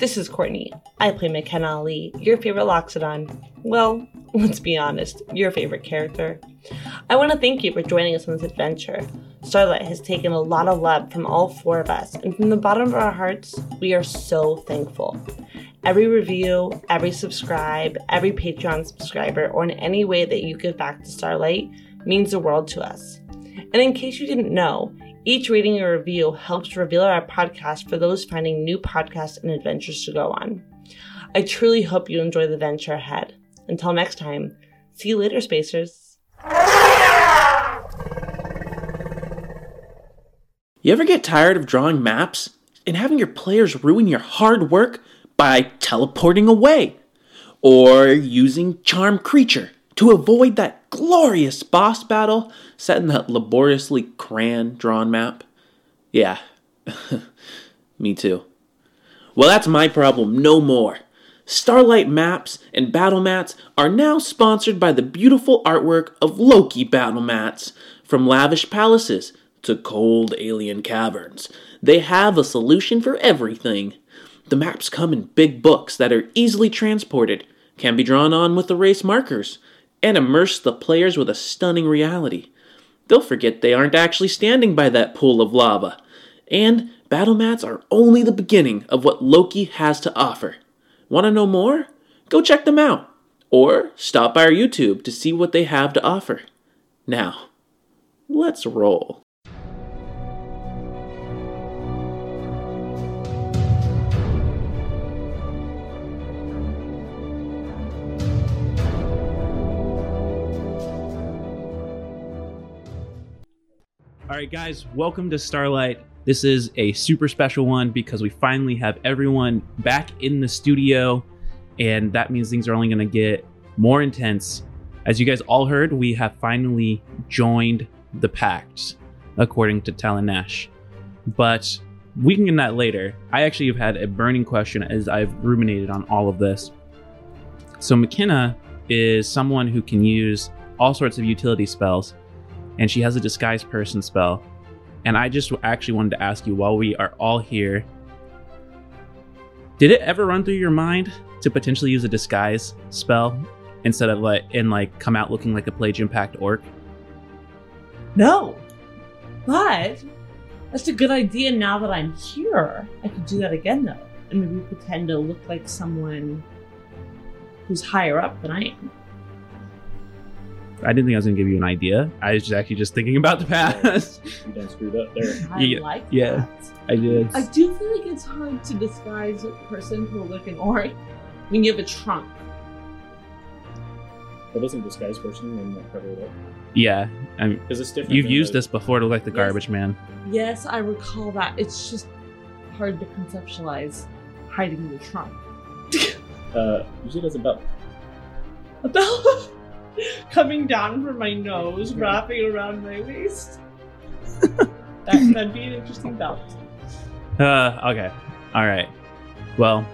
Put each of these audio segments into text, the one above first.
This is Courtney. I play McKenna Ali, your favorite Loxodon. Well, let's be honest, your favorite character. I want to thank you for joining us on this adventure. Starlight has taken a lot of love from all four of us, and from the bottom of our hearts, we are so thankful. Every review, every subscribe, every Patreon subscriber, or in any way that you give back to Starlight means the world to us. And in case you didn't know, each rating or review helps reveal our podcast for those finding new podcasts and adventures to go on. I truly hope you enjoy the venture ahead. Until next time, see you later, Spacers. You ever get tired of drawing maps and having your players ruin your hard work by teleporting away? Or using Charm Creature to avoid that glorious boss battle set in that laboriously crayon drawn map? Yeah, me too. Well, that's my problem no more. Starlight Maps and Battle Mats are now sponsored by the beautiful artwork of Loke Battle Mats. From lavish palaces to cold alien caverns, they have a solution for everything. The maps come in big books that are easily transported, can be drawn on with erase markers, and immerse the players with a stunning reality. They'll forget they aren't actually standing by that pool of lava. And battle mats are only the beginning of what Loke has to offer. Want to know more? Go check them out. Or stop by our YouTube to see what they have to offer. Now, let's roll. All right, guys, welcome to Starlight. This is a super special one because we finally have everyone back in the studio, and that means things are only going to get more intense. As you guys all heard, we have finally joined the Pact, according to Talon Nash. But we can get that later. I actually have had a burning question as I've ruminated on all of this. So, McKenna is someone who can use all sorts of utility spells and she has a disguise person spell. And I just actually wanted to ask you while we are all here, did it ever run through your mind to potentially use a disguise spell instead of like and like come out looking like a Pelagian Pact orc? No. But that's a good idea now that I'm here. I could do that again though. And maybe pretend to look like someone who's higher up than I am. I didn't think I was gonna give you an idea. I was just actually just thinking about the past. You done screwed up there. I Yeah, like yeah. that. I did. I do feel like it's hard to disguise a person who look an orc when you have a trunk. But doesn't disguise person and like cover it up? Yeah, I mean, Because it's different. you've used the- this before to look like the Yes. garbage man. Yes, I recall that. It's just hard to conceptualize hiding in the trunk. Uh, usually does a belt. A belt coming down from my nose, wrapping around my waist. that, that'd be an interesting belt. Uh, okay. All right. Well,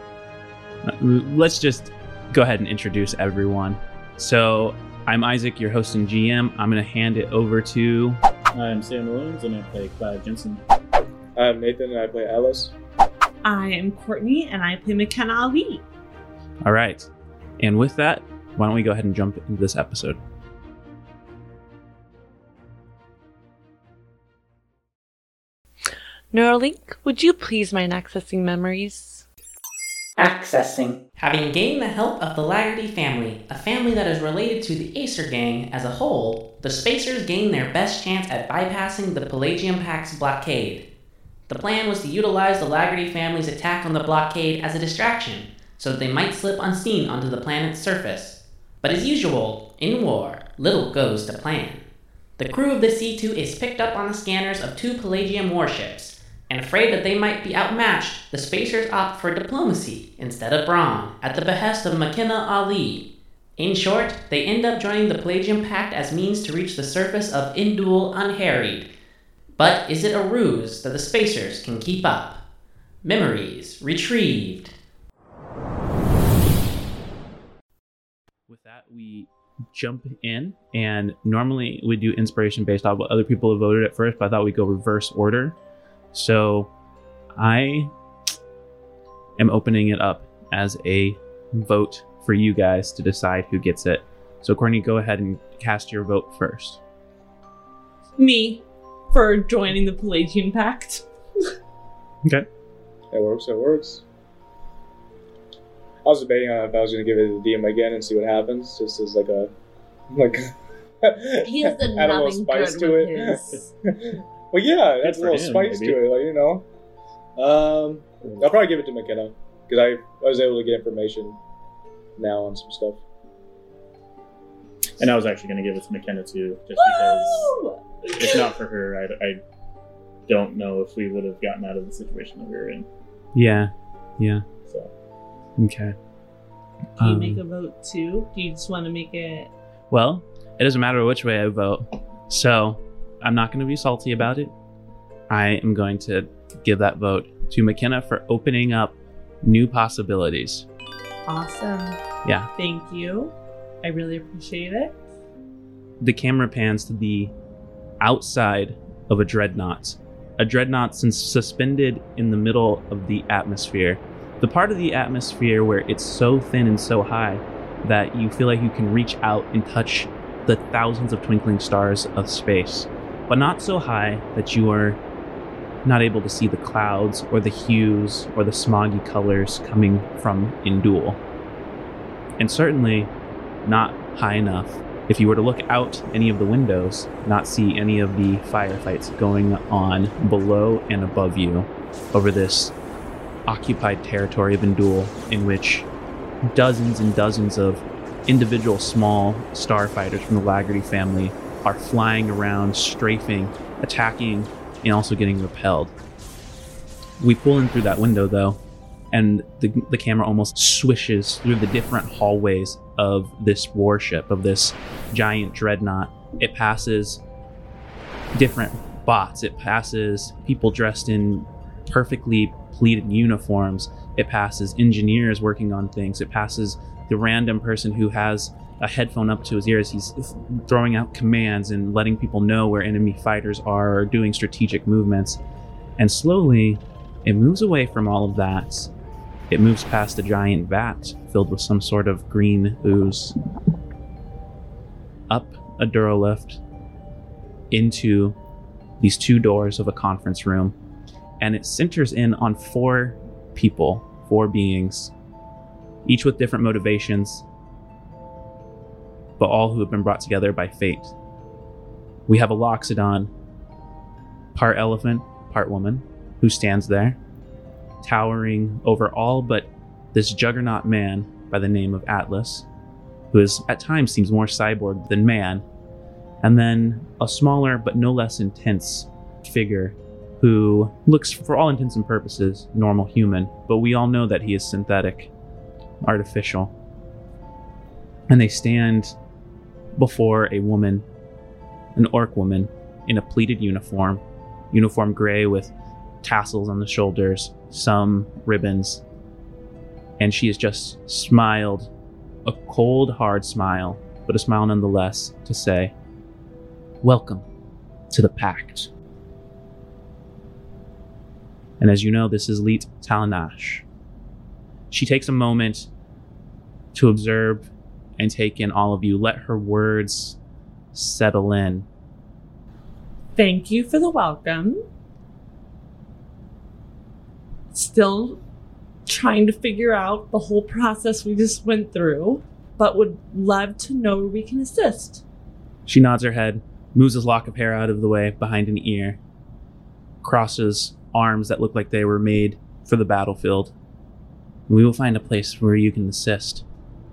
let's just go ahead and introduce everyone. So, I'm Isaac, your host and GM. I'm going to hand it over to. I'm Sam Williams and I play Clive Jensen. I'm Nathan and I play Alice. I am Courtney and I play McKenna Ali. All right. And with that, why don't we go ahead and jump into this episode? Neuralink, would you please mind accessing memories? Accessing. Having gained the help of the Laggerty family, a family that is related to the Acer gang as a whole, the Spacers gained their best chance at bypassing the Pelagium Pact's blockade. The plan was to utilize the Laggerty family's attack on the blockade as a distraction, so that they might slip unseen onto the planet's surface. But as usual, in war, little goes to plan. The crew of the C2 is picked up on the scanners of two Pelagium warships, and afraid that they might be outmatched, the Spacers opt for diplomacy instead of brawn, at the behest of McKenna Ali. In short, they end up joining the Pelagium Pact as means to reach the surface of Indul unharried. But is it a ruse that the Spacers can keep up? Memories retrieved. We jump in, and normally we do inspiration based off what other people have voted at first, but I thought we'd go reverse order. So I am opening it up as a vote for you guys to decide who gets it. So, Courtney, go ahead and cast your vote first. Me for joining the Pelagian Pact. Okay. That works. That works. I was debating on if I was going to give it to the DM again and see what happens, just as like a like. He has done add a little spice to it. his. well, yeah, that's a little him, spice maybe. to it, like you know. Um, I'll probably give it to McKenna because I, I was able to get information now on some stuff. And I was actually going to give it to McKenna too, just because if not for her, I, I don't know if we would have gotten out of the situation that we were in. Yeah. Yeah. Okay. Do you Um, make a vote too? Do you just want to make it? Well, it doesn't matter which way I vote. So I'm not going to be salty about it. I am going to give that vote to McKenna for opening up new possibilities. Awesome. Yeah. Thank you. I really appreciate it. The camera pans to the outside of a dreadnought. A dreadnought suspended in the middle of the atmosphere. The part of the atmosphere where it's so thin and so high that you feel like you can reach out and touch the thousands of twinkling stars of space, but not so high that you are not able to see the clouds or the hues or the smoggy colors coming from Indul. And certainly not high enough if you were to look out any of the windows, not see any of the firefights going on below and above you over this occupied territory of Indul, in which dozens and dozens of individual small starfighters from the Laggerty family are flying around, strafing, attacking, and also getting repelled. We pull in through that window, though, and the, the camera almost swishes through the different hallways of this warship, of this giant dreadnought. It passes different bots, it passes people dressed in perfectly pleated uniforms, it passes engineers working on things, it passes the random person who has a headphone up to his ears. He's throwing out commands and letting people know where enemy fighters are or doing strategic movements. And slowly, it moves away from all of that. It moves past a giant vat filled with some sort of green ooze. Up a Duralift into these two doors of a conference room. And it centers in on four people, four beings, each with different motivations, but all who have been brought together by fate. We have a Loxodon, part elephant, part woman, who stands there, towering over all but this juggernaut man by the name of Atlas, who is at times seems more cyborg than man, and then a smaller but no less intense figure who looks, for all intents and purposes, normal human, but we all know that he is synthetic, artificial. And they stand before a woman, an orc woman, in a pleated uniform, uniform gray with tassels on the shoulders, some ribbons. And she has just smiled, a cold, hard smile, but a smile nonetheless, to say, Welcome to the Pact. And as you know, this is Leet Talanash. She takes a moment to observe and take in all of you. Let her words settle in. Thank you for the welcome. Still trying to figure out the whole process we just went through, but would love to know where we can assist. She nods her head, moves his lock of hair out of the way behind an ear, crosses arms that look like they were made for the battlefield. We will find a place where you can assist.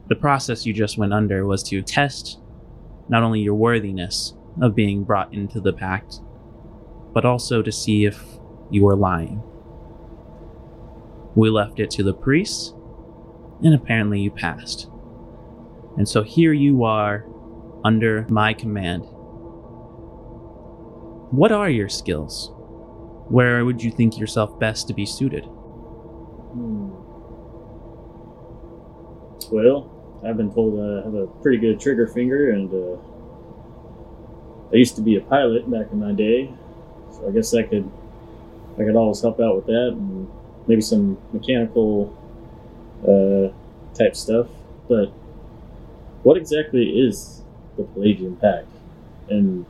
The process you just went under was to test not only your worthiness of being brought into the pact, but also to see if you were lying. We left it to the priests, and apparently you passed. And so here you are under my command. What are your skills? Where would you think yourself best to be suited? Hmm. Well, I've been told I have a pretty good trigger finger, and uh, I used to be a pilot back in my day, so I guess I could I could always help out with that. And maybe some mechanical uh, type stuff. But what exactly is the Pelagian Pact, and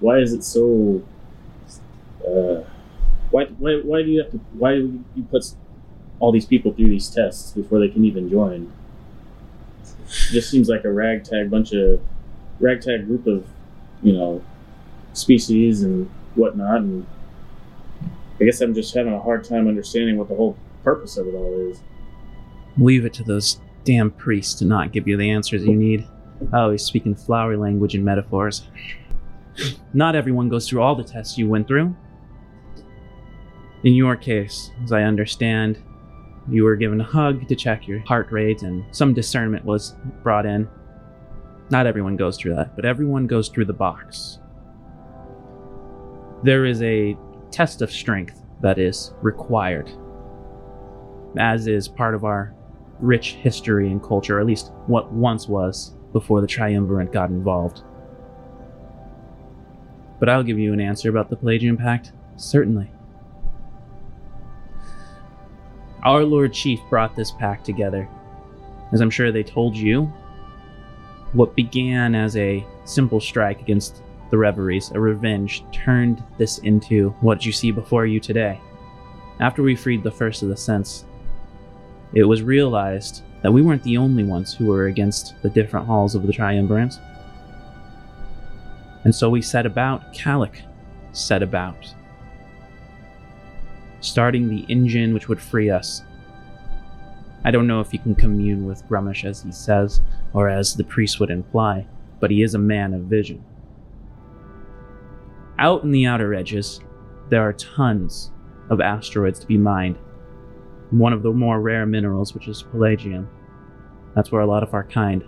why is it so? Uh, why, why, why do you have to? Why do you put all these people through these tests before they can even join? It just seems like a ragtag bunch of ragtag group of, you know, species and whatnot, and I guess I'm just having a hard time understanding what the whole purpose of it all is. Leave it to those damn priests to not give you the answers you need. Oh, I always speak in flowery language and metaphors. Not everyone goes through all the tests you went through. In your case, as I understand, you were given a hug to check your heart rate and some discernment was brought in. Not everyone goes through that, but everyone goes through the box. There is a test of strength that is required, as is part of our rich history and culture, or at least what once was before the Triumvirate got involved. But I'll give you an answer about the Pelagian Pact. Certainly. Our Lord Chief brought this pack together. As I'm sure they told you, what began as a simple strike against the Reveries, a revenge, turned this into what you see before you today. After we freed the first of the Synths, it was realized that we weren't the only ones who were against the different halls of the Triumvirate. And so we set about, Calic set about, starting the engine which would free us. I don't know if he can commune with Grummish as he says, or as the priest would imply, but he is a man of vision. Out in the outer edges, there are tons of asteroids to be mined. One of the more rare minerals, which is palladium. That's where a lot of our kind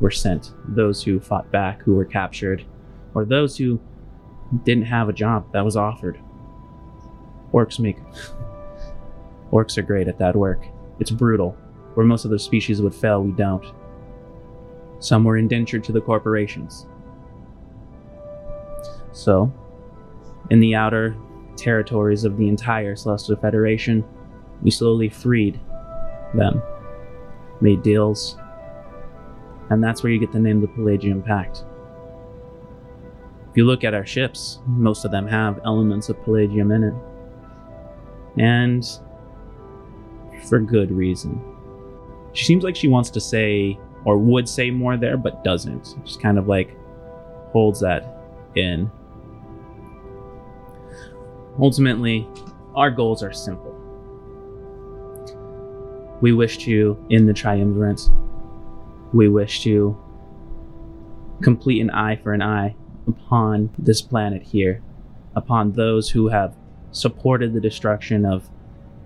were sent. Those who fought back, who were captured, or those who didn't have a job that was offered. Orcs make. Orcs are great at that work. It's brutal. Where most other species would fail, we don't. Some were indentured to the corporations. So, in the outer territories of the entire Celestial Federation, we slowly freed them, made deals, and that's where you get the name the Pelagian Pact. If you look at our ships, most of them have elements of Pelagium in it. And for good reason. She seems like she wants to say, or would say more there, but doesn't. Just kind of like holds that in. Ultimately, our goals are simple. We wish to end the triumvirate. We wish to complete an eye for an eye upon this planet here, upon those who have supported the destruction of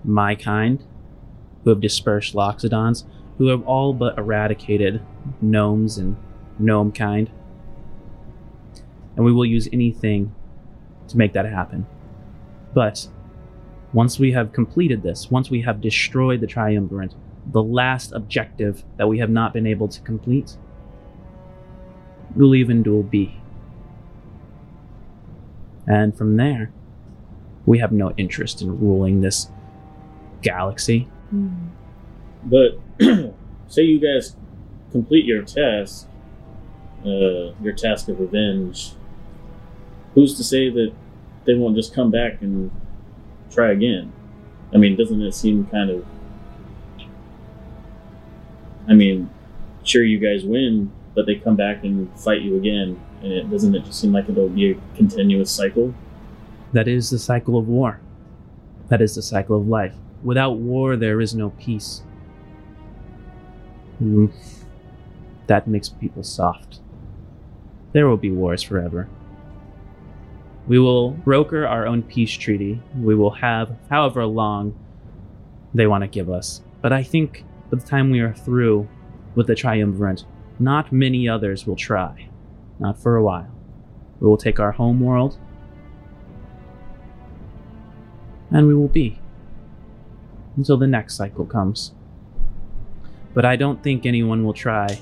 my kind, who have dispersed Loxodons, who have all but eradicated gnomes and gnome kind. And we will use anything to make that happen. But once we have completed this, once we have destroyed the Triumvirate, the last objective that we have not been able to complete, we'll leave Indul be. And from there, we have no interest in ruling this galaxy. But say you guys complete your task, uh, your task of revenge. Who's to say that they won't just come back and try again? I mean, doesn't it seem kind of? I mean, sure you guys win, but they come back and fight you again, and it doesn't it just seem like it'll be a continuous cycle? That is the cycle of war. That is the cycle of life. Without war, there is no peace. Mm. That makes people soft. There will be wars forever. We will broker our own peace treaty. We will have however long they want to give us. But I think by the time we are through with the triumvirate, not many others will try. Not for a while. We will take our home world, and we will be until the next cycle comes. But I don't think anyone will try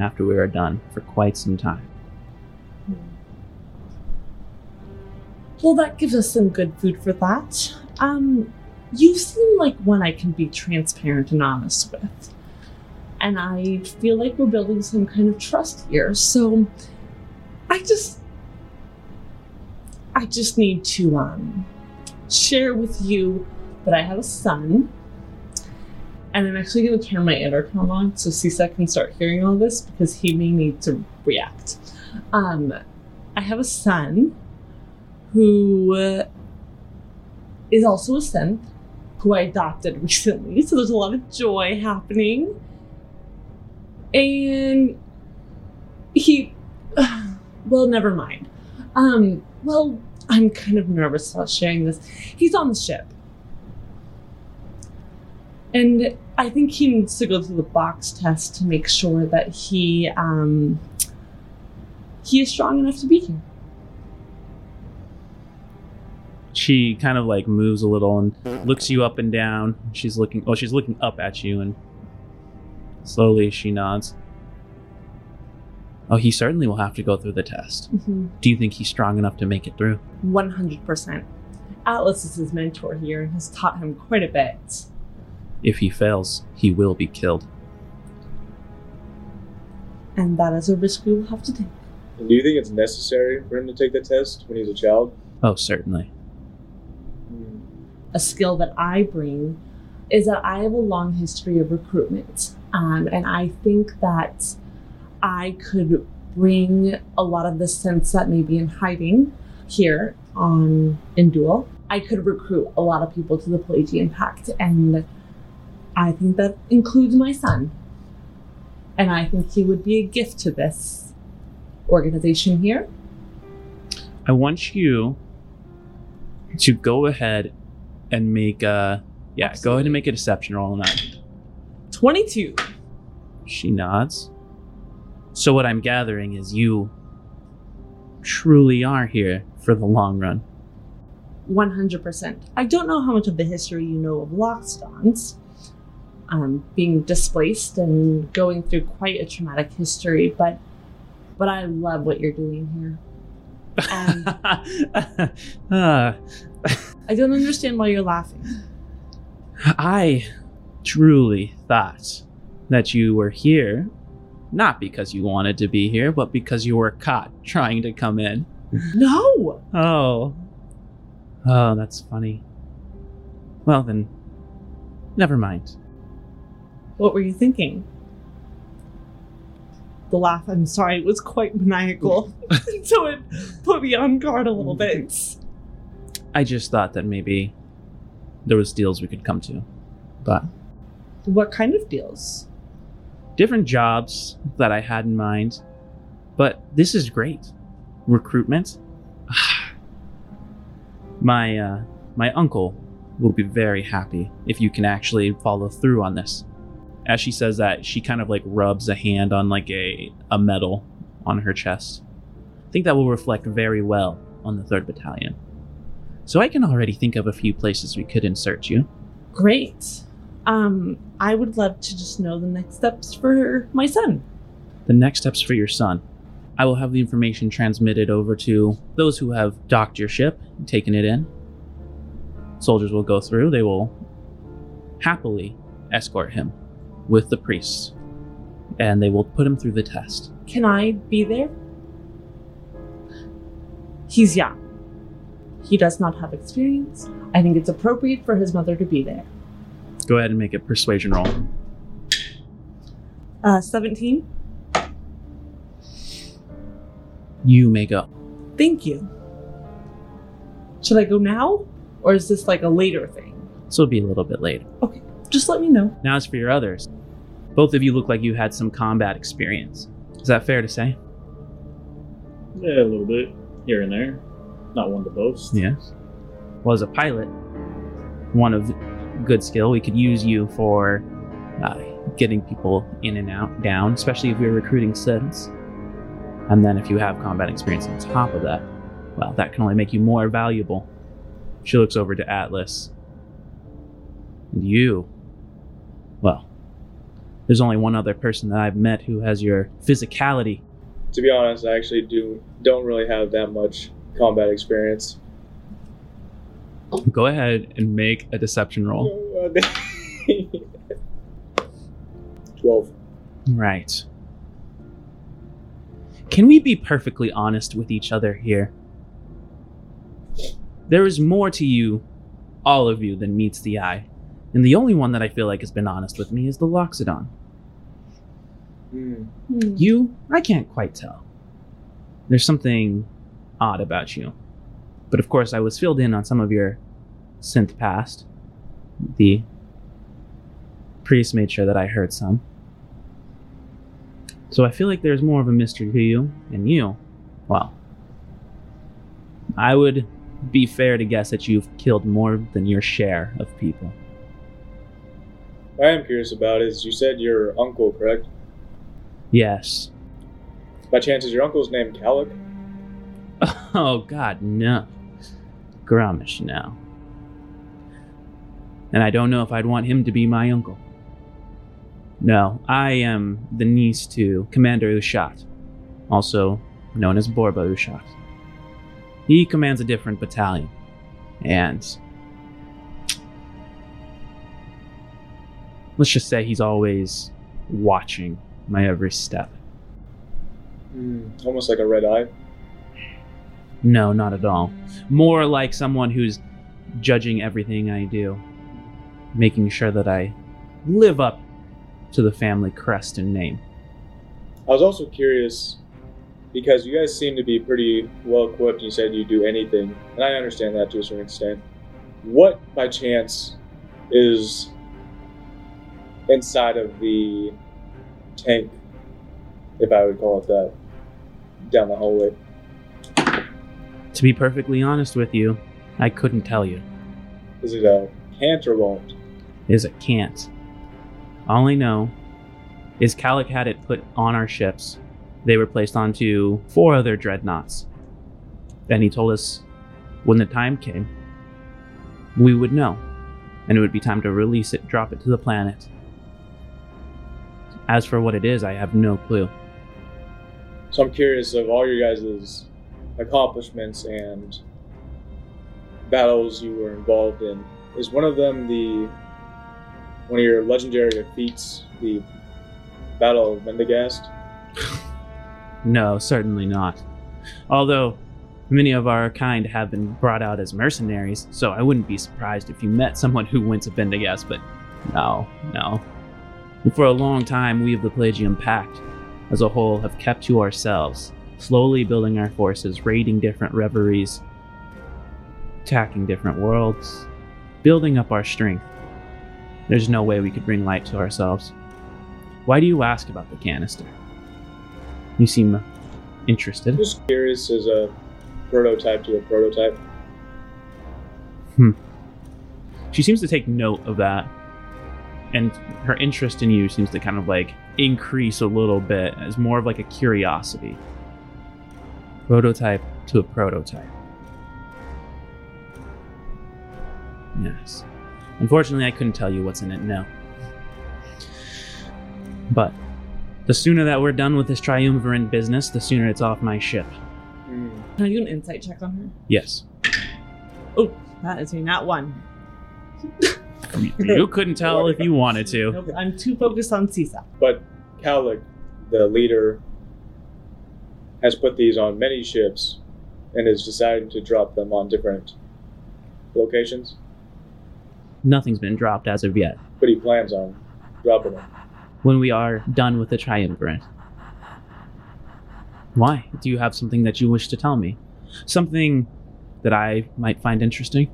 after we are done for quite some time. Well, that gives us some good food for thought. Um, you seem like one I can be transparent and honest with. And I feel like we're building some kind of trust here. So I just I just need to um share with you that I have a son. And I'm actually going to turn my intercom on so Cisa can start hearing all this because he may need to react. Um, I have a son who is also a synth who I adopted recently. So there's a lot of joy happening. And he, well, never mind. Um, well, I'm kind of nervous about sharing this. He's on the ship. And I think he needs to go through the box test to make sure that he um, he is strong enough to be here. She kind of like moves a little and looks you up and down. She's looking. Oh, she's looking up at you, and slowly she nods. Oh, he certainly will have to go through the test. Do you think he's strong enough to make it through? One hundred percent. Atlas is his mentor here and has taught him quite a bit. If he fails, he will be killed. And that is a risk we will have to take. And do you think it's necessary for him to take the test when he's a child? Oh, certainly. a skill that I bring is that I have a long history of recruitment. Um, and I think that I could bring a lot of the synths that may be in hiding here on Indul. I could recruit a lot of people to the Pelagian Pact, and I think that includes my son. And I think he would be a gift to this organization here. I want you to go ahead and make a yeah. Go ahead and make a deception roll on that. 22. She nods. So what I'm gathering is you truly are here for the long run. 100%. I don't know how much of the history you know of Lockstons. Um, being displaced and going through quite a traumatic history, but but I love what you're doing here. Ah, I don't understand why you're laughing. I truly thought that you were here, not because you wanted to be here, but because you were caught trying to come in. No! Oh. Oh, that's funny. Well, then, never mind. What were you thinking? The laugh, I'm sorry, it was quite maniacal. so it put me on guard a little bit. I just thought that maybe there was deals we could come to. But What kind of deals? Different jobs that I had in mind. But this is great. Recruitment. my uh my uncle will be very happy if you can actually follow through on this. As she says that, she kind of like rubs a hand on like a a medal on her chest. I think that will reflect very well on the 3rd Battalion. So I can already think of a few places we could insert you. Great. Um, I would love to just know the next steps for my son. the next steps for your son. I will have the information transmitted over to those who have docked your ship and taken it in. Soldiers will go through, they will happily escort him with the priests, and they will put him through the test. Can I be there? He's young. He does not have experience. I think it's appropriate for his mother to be there. Go ahead and make a persuasion roll. Uh, 17? You may go. Thank you. Should I go now? Or is this like a later thing? This will be a little bit later. Okay, just let me know. Now, as for your others, both of you look like you had some combat experience. Is that fair to say? Yeah, a little bit here and there. Not one to boast. Yes. Well, as a pilot, one of good skill, we could use you for uh, getting people in and out, down, especially if we're recruiting citizens. And then if you have combat experience on top of that, well, that can only make you more valuable. She looks over to Atlas. And you, well, there's only one other person that I've met who has your physicality. To be honest, I actually do don't really have that much combat experience. Go ahead and make a deception roll. Twelve. Right. Can we be perfectly honest with each other here? There is more to you, all of you, than meets the eye. And the only one that I feel like has been honest with me is the Loxodon. Hmm. You, I can't quite tell. There's something odd about you. But of course, I was filled in on some of your synth past. The priest made sure that I heard some. So I feel like there's more of a mystery to you, and you, well, I would be fair to guess that you've killed more than your share of people. What I am curious about is you said your uncle, correct? Yes. By chance, is your uncle's name Calic? Oh God, no. Grummish, no. And I don't know if I'd want him to be my uncle. No, I am the niece to Commander Ushat, also known as Borba Ushat. He commands a different battalion, and let's just say he's always watching my every step. Hmm. Almost like a red eye. No, not at all. More like someone who's judging everything I do, making sure that I live up to the family crest and name. I was also curious because you guys seem to be pretty well equipped. You said you do anything, and I understand that to a certain extent. What, by chance, is inside of the tank, if I would call it that, down the hallway? To be perfectly honest with you, I couldn't tell you. Is it a can't won't? Is it can't. All I know is Calic had it put on our ships. They were placed onto four other dreadnoughts. And he told us when the time came, we would know, and it would be time to release it, drop it to the planet. As for what it is, I have no clue. So I'm curious of all your guys' accomplishments and battles you were involved in. Is one of them the one of your legendary feats, the Battle of Mendagast? No, certainly not. Although many of our kind have been brought out as mercenaries, so I wouldn't be surprised if you met someone who went to Bendagast, but no, no. For a long time, we of the Pelagian Pact, as a whole, have kept to ourselves, slowly building our forces, raiding different reveries, attacking different worlds, building up our strength. There's no way we could bring light to ourselves. Why do you ask about the canister? You seem interested. Just curious as a prototype to a prototype. Hmm. She seems to take note of that. And her interest in you seems to kind of like increase a little bit as more of like a curiosity. Prototype to a prototype. Yes. Unfortunately, I couldn't tell you what's in it, no. But the sooner that we're done with this triumvirate business, the sooner it's off my ship. Hmm. Can I do an insight check on her? Yes. Oh, that is a not one. You couldn't tell if you wanted to. Nope, I'm too focused on Sisa. But Calic, the leader, has put these on many ships and has decided to drop them on different locations. Nothing's been dropped as of yet. But he plans on dropping them. when we are done with the triumvirate. Why? Do you have something that you wish to tell me? Something that I might find interesting?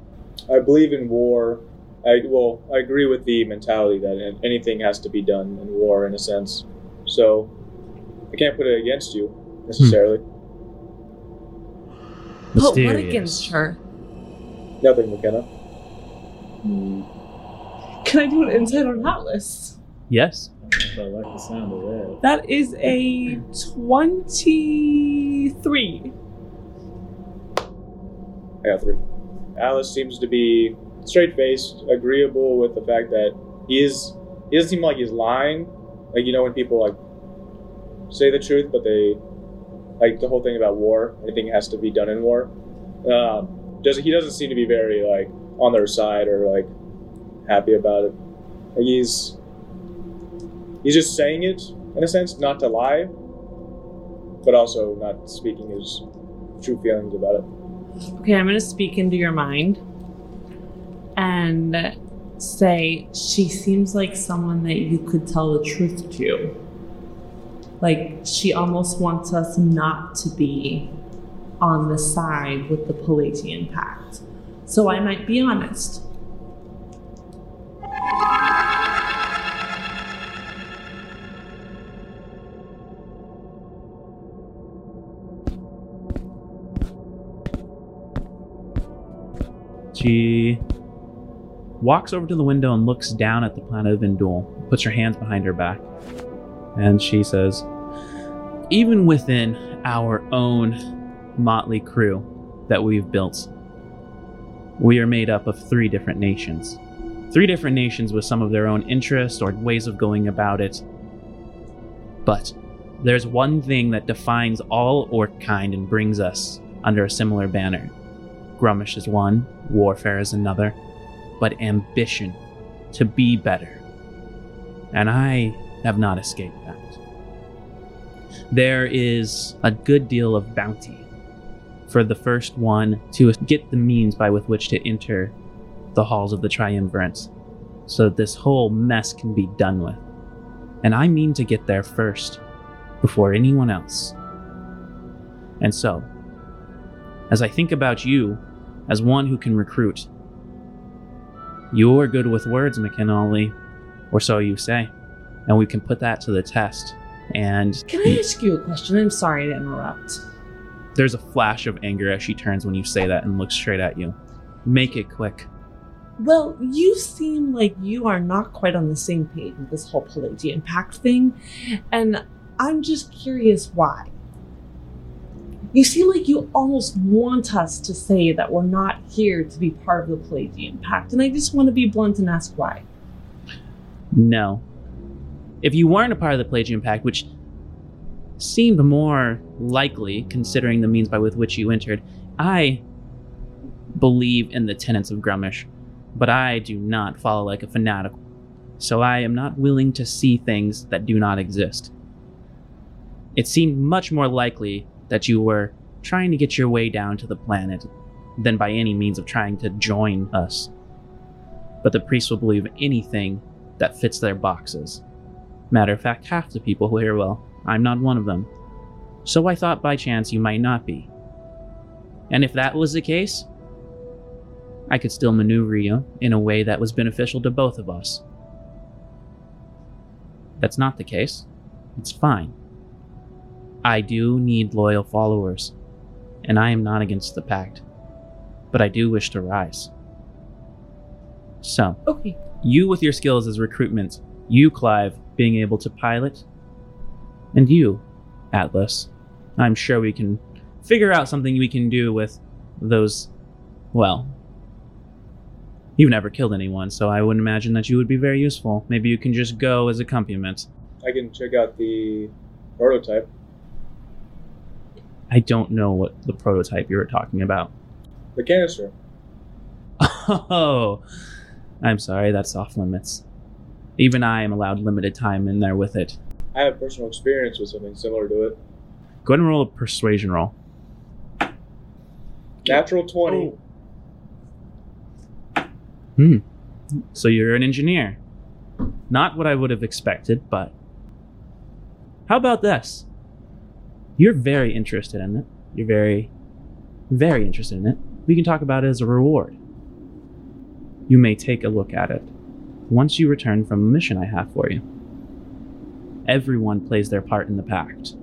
I believe in war. I well, I agree with the mentality that anything has to be done in war, in a sense. So I can't put it against you hmm. necessarily. But what against her? Nothing, McKenna. Can I do an insight on Atlas? Yes. I like the sound of that. That is a 23. I got three. Alice seems to be straight faced, agreeable with the fact that he is. He doesn't seem like he's lying. Like you know when people like say the truth, but they like the whole thing about war. Anything has to be done in war. Um, does he doesn't seem to be very like on their side or like happy about it. Like he's he's just saying it in a sense, not to lie, but also not speaking his true feelings about it. Okay, I'm to speak into your mind and say she seems like someone that you could tell the truth to. Like she almost wants us not to be on the side with the Pelagian Pact. So I might be honest. She walks over to the window and looks down at the planet of Indul, puts her hands behind her back, and she says, Even within our own motley crew that we've built, we are made up of three different nations. Three different nations with some of their own interests or ways of going about it. But there's one thing that defines all orc kind and brings us under a similar banner. Grummish is one, warfare is another, but ambition to be better. And I have not escaped that. There is a good deal of bounty for the first one to get the means by with which to enter the halls of the triumvirate so that this whole mess can be done with. And I mean to get there first before anyone else. And so, as I think about you as one who can recruit, you are good with words, McKinley, or so you say, and we can put that to the test. And Can I ask you a question? I'm sorry to interrupt. There's a flash of anger as she turns when you say that and looks straight at you. Make it quick. Well, you seem like you are not quite on the same page with this whole Pelagian Pact thing, and I'm just curious why. You seem like you almost want us to say that we're not here to be part of the Pelagian Pact, and I just want to be blunt and ask why. No. If you weren't a part of the Pelagian Pact, which seemed more likely considering the means by with which you entered, I believe in the tenets of Grummish, but I do not follow like a fanatic. So I am not willing to see things that do not exist. It seemed much more likely that you were trying to get your way down to the planet than by any means of trying to join us. But the priests will believe anything that fits their boxes. Matter of fact, half the people who hear well, I'm not one of them. So I thought by chance you might not be. And if that was the case, I could still maneuver you in a way that was beneficial to both of us. That's not the case. It's fine. I do need loyal followers, and I am not against the pact. But I do wish to rise. So, Okay. you with your skills as recruitment, you, Clive, being able to pilot, and you, Atlas. I'm sure we can figure out something we can do with those. Well, you've never killed anyone, so I wouldn't imagine that you would be very useful. Maybe you can just go as accompaniment. I can check out the prototype. I don't know what the prototype you were talking about. The canister. Oh, I'm sorry, that's off limits. Even I am allowed limited time in there with it. I have personal experience with something similar to it. Go ahead and roll a persuasion roll. Natural 20. Hmm. So you're an engineer. Not what I would have expected, but. How about this? You're very interested in it. You're very, very interested in it. We can talk about it as a reward. You may take a look at it once you return from a mission I have for you. Everyone plays their part in the pact.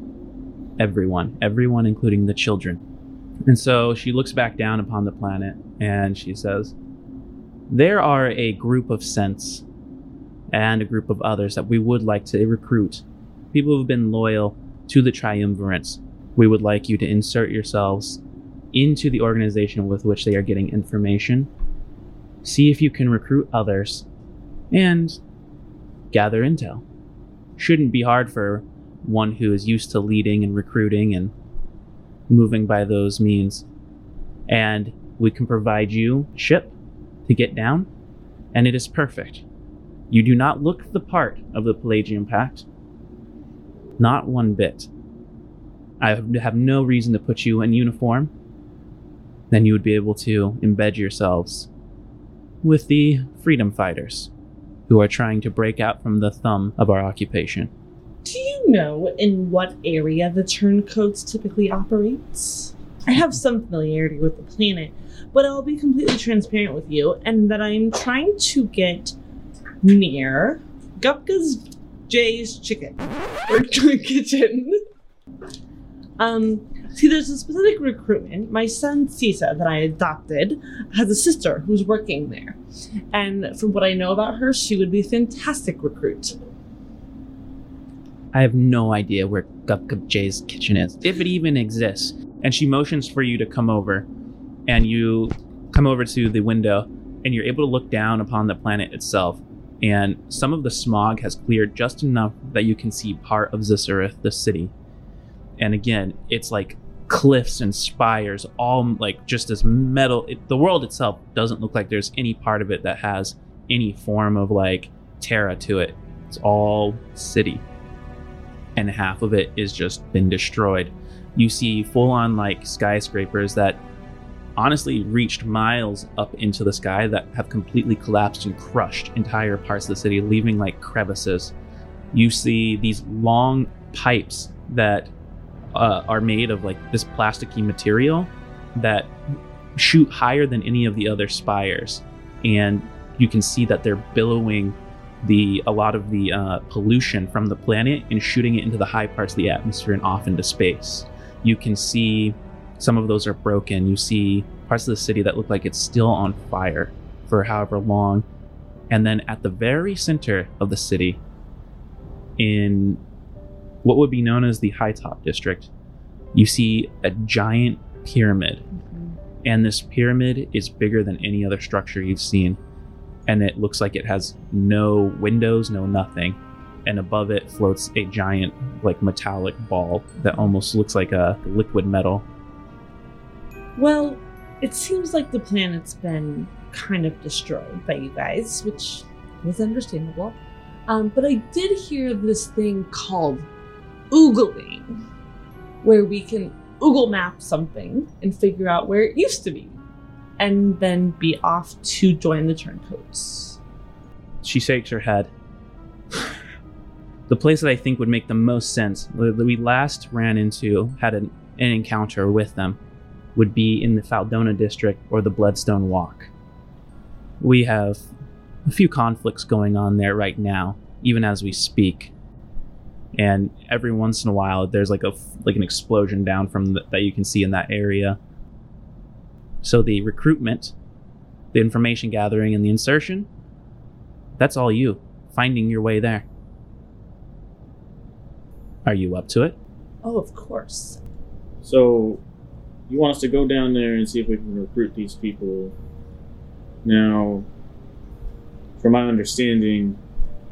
Everyone. Everyone, including the children. And so she looks back down upon the planet and she says, there are a group of synths and a group of others that we would like to recruit. People who've been loyal to the triumvirates. We would like you to insert yourselves into the organization with which they are getting information. See if you can recruit others and gather intel. Shouldn't be hard for one who is used to leading and recruiting and moving by those means. And we can provide you ship to get down, and it is perfect. You do not look the part of the Pelagian Pact. Not one bit. I have no reason to put you in uniform. Then you would be able to embed yourselves with the freedom fighters who are trying to break out from the thumb of our occupation. Do you know in what area the turncoats typically operates? I have some familiarity with the planet, but I'll be completely transparent with you, and that I'm trying to get near Gupka's Jay's Chicken or Kitchen. Um, see, there's a specific recruitment. My son Sisa, that I adopted, has a sister who's working there, and from what I know about her, she would be a fantastic recruit. I have no idea where Gupka Jay's kitchen is, if it even exists. And she motions for you to come over, and you come over to the window, and you're able to look down upon the planet itself. And some of the smog has cleared just enough that you can see part of Zisarith, the city. And again, it's like cliffs and spires, all like just as metal. It, the world itself doesn't look like there's any part of it that has any form of like terra to it. It's all city and half of it is just been destroyed. You see full on like skyscrapers that honestly reached miles up into the sky that have completely collapsed and crushed entire parts of the city, leaving like crevices. You see these long pipes that uh, are made of like this plasticky material that shoot higher than any of the other spires, and you can see that they're billowing the a lot of the uh, pollution from the planet and shooting it into the high parts of the atmosphere and off into space. You can see some of those are broken. You see parts of the city that look like it's still on fire for however long. And then at the very center of the city, in what would be known as the High Top District, you see a giant pyramid. And this pyramid is bigger than any other structure you've seen and it looks like it has no windows, no nothing. And above it floats a giant, like metallic ball that almost looks like a liquid metal. Well, it seems like the planet's been kind of destroyed by you guys, which was understandable. Um, but I did hear this thing called oogling, where we can oogle map something and figure out where it used to be and then be off to join the turncoats. She shakes her head. the place that I think would make the most sense, that we last ran into, had an, an encounter with them, would be in the Faldona district or the Bloodstone Walk. We have a few conflicts going on there right now, even as we speak. And every once in a while, there's like a like an explosion down from the, that you can see in that area so the recruitment, the information gathering, and the insertion, that's all you, finding your way there. Are you up to it? Oh, of course. So, you want us to go down there and see if we can recruit these people. Now, from my understanding,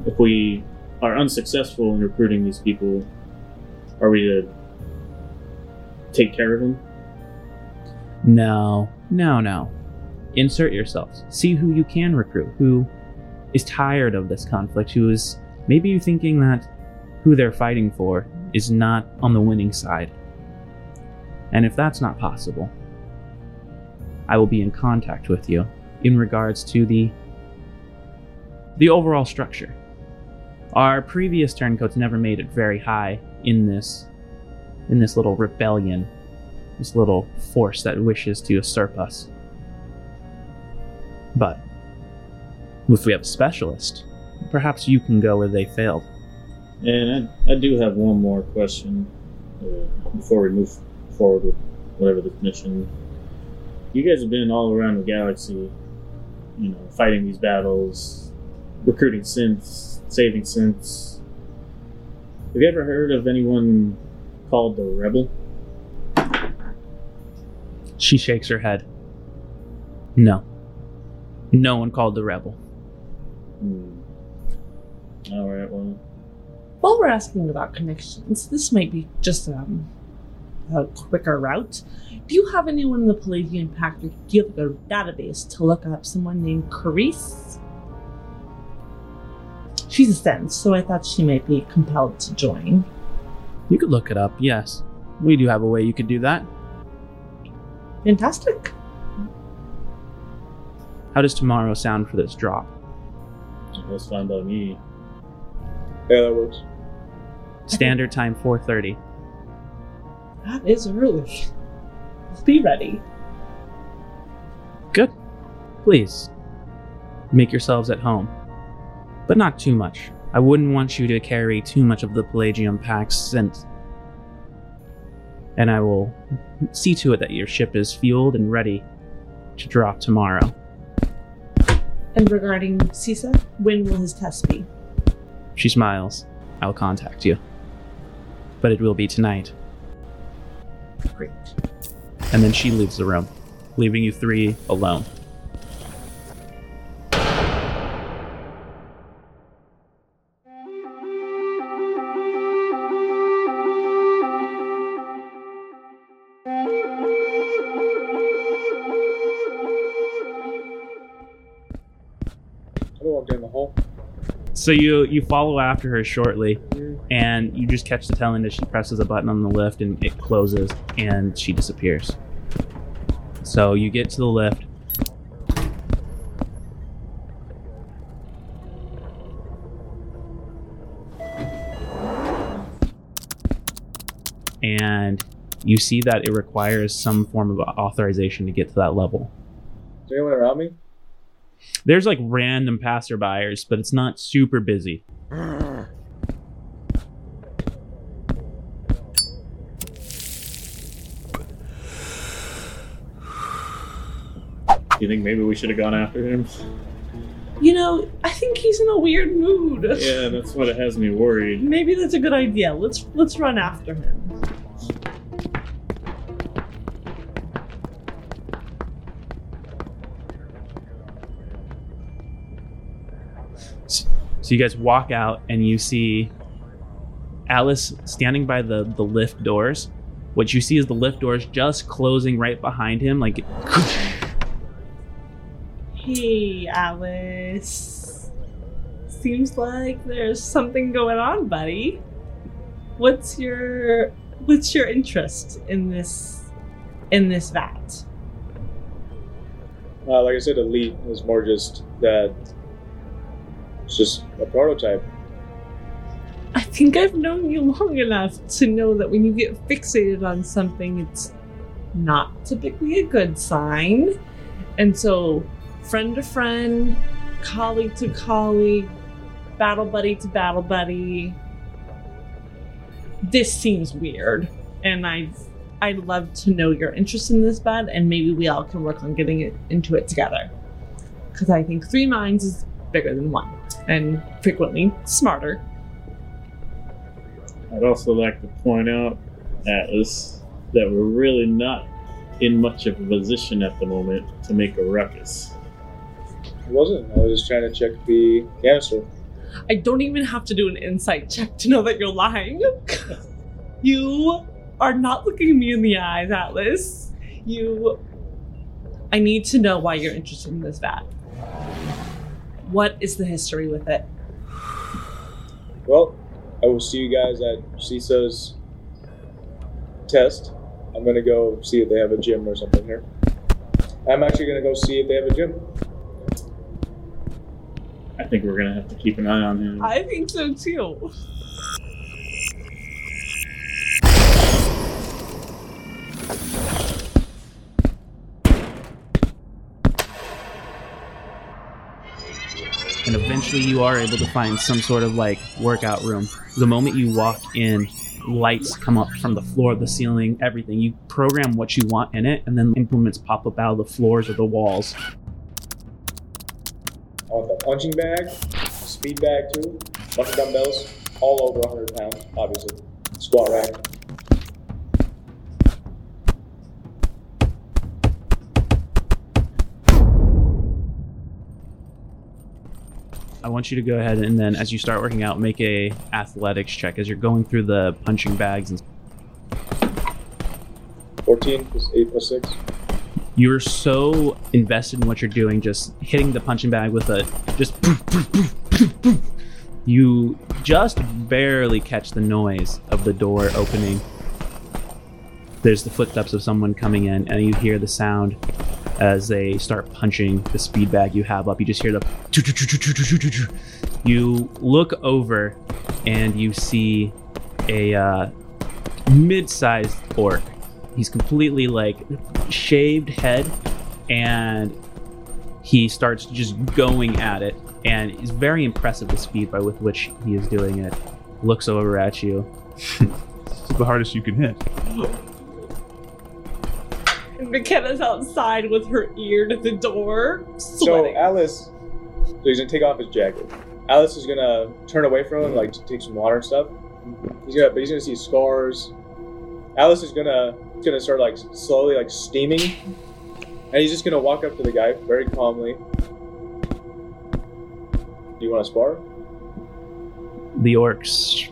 if we are unsuccessful in recruiting these people, are we to take care of them? No, no, no. Insert yourselves. See who you can recruit, who is tired of this conflict, who is maybe you thinking that who they're fighting for is not on the winning side. And if that's not possible, I will be in contact with you in regards to the the overall structure. Our previous turncoats never made it very high in this in this little rebellion this little force that wishes to usurp us. But if we have a specialist, perhaps you can go where they failed. And I, I do have one more question uh, before we move forward with whatever the mission. You guys have been all around the galaxy, you know, fighting these battles, recruiting synths, saving synths. Have you ever heard of anyone called the Rebel? She shakes her head. No. No one called the rebel. Hmm. All right. Well, While we're asking about connections, this might be just um, a quicker route. Do you have anyone in the Pelagian Pact, or do you have a database to look up someone named Carice? She's a sense, so I thought she might be compelled to join. You could look it up, yes. We do have a way you could do that. Fantastic. How does tomorrow sound for this drop? That's fine by me. Yeah, that works. Standard time 4:30. That is early. Be ready. Good. Please make yourselves at home, but not too much. I wouldn't want you to carry too much of the Pelagian Pact's scent. And I will see to it that your ship is fueled and ready to drop tomorrow. And regarding Sisa, when will his test be? She smiles. I'll contact you. But it will be tonight. Great. And then she leaves the room, leaving you three alone. So you you follow after her shortly, and you just catch the telling as she presses a button on the lift and it closes, and she disappears. So you get to the lift. And you see that it requires some form of authorization to get to that level. Is anyone around me? There's like random passerbyers, but it's not super busy. You think maybe we should have gone after him? You know, I think he's in a weird mood. Yeah, that's what it has me worried. Maybe that's a good idea. Let's let's run after him. So you guys walk out and you see Alice standing by the the lift doors. What you see is the lift doors just closing right behind him, like Hey, Alice. Seems like there's something going on, buddy. What's your what's your interest in this in this vat? Uh, like I said, elite is more just that. It's just a prototype. I think I've known you long enough to know that when you get fixated on something, it's not typically a good sign. And so, friend to friend, colleague to colleague, battle buddy to battle buddy, this seems weird. And I, I'd love to know your interest in this bed, and maybe we all can work on getting it into it together. Because I think three minds is bigger than one, and frequently smarter. I'd also like to point out, Atlas, that we're really not in much of a position at the moment to make a ruckus. I wasn't. I was just trying to check the canister. I don't even have to do an insight check to know that you're lying. you are not looking me in the eyes, Atlas. You. I need to know why you're interested in this vat. What is the history with it? Well, I will see you guys at Sisa's test. I'm gonna go see if they have a gym or something here. I'm actually gonna go see if they have a gym. I think we're gonna have to keep an eye on him. I think so too. And eventually you are able to find some sort of like workout room. The moment you walk in, lights come up from the floor, the ceiling, everything. You program what you want in it, and then implements pop up out of the floors or the walls. I want the punching bag, speed bag too, bunch of dumbbells, all over 100 pounds, obviously. Squat rack. I want you to go ahead and then, as you start working out, make a athletics check as you're going through the punching bags and 14 plus 8 plus 6. You're so invested in what you're doing, just hitting the punching bag with a just. poof, poof, poof. You just barely catch the noise of the door opening. There's the footsteps of someone coming in, and you hear the sound as they start punching the speed bag you have up. You just hear the. choo, choo, choo, choo, choo, choo, choo, choo. You look over, and you see a uh, mid-sized orc. He's completely like shaved head, and he starts just going at it. And it's very impressive the speed by with which he is doing it. Looks over at you. It's the hardest you can hit. McKenna's outside with her ear to the door, sweating. So. Alice, so he's gonna take off his jacket. Alice is gonna turn away from him, like to take some water and stuff. He's gonna, but he's gonna see scars. Alice is gonna gonna start like slowly like steaming, and he's just gonna walk up to the guy very calmly. Do you want to spar? the orcs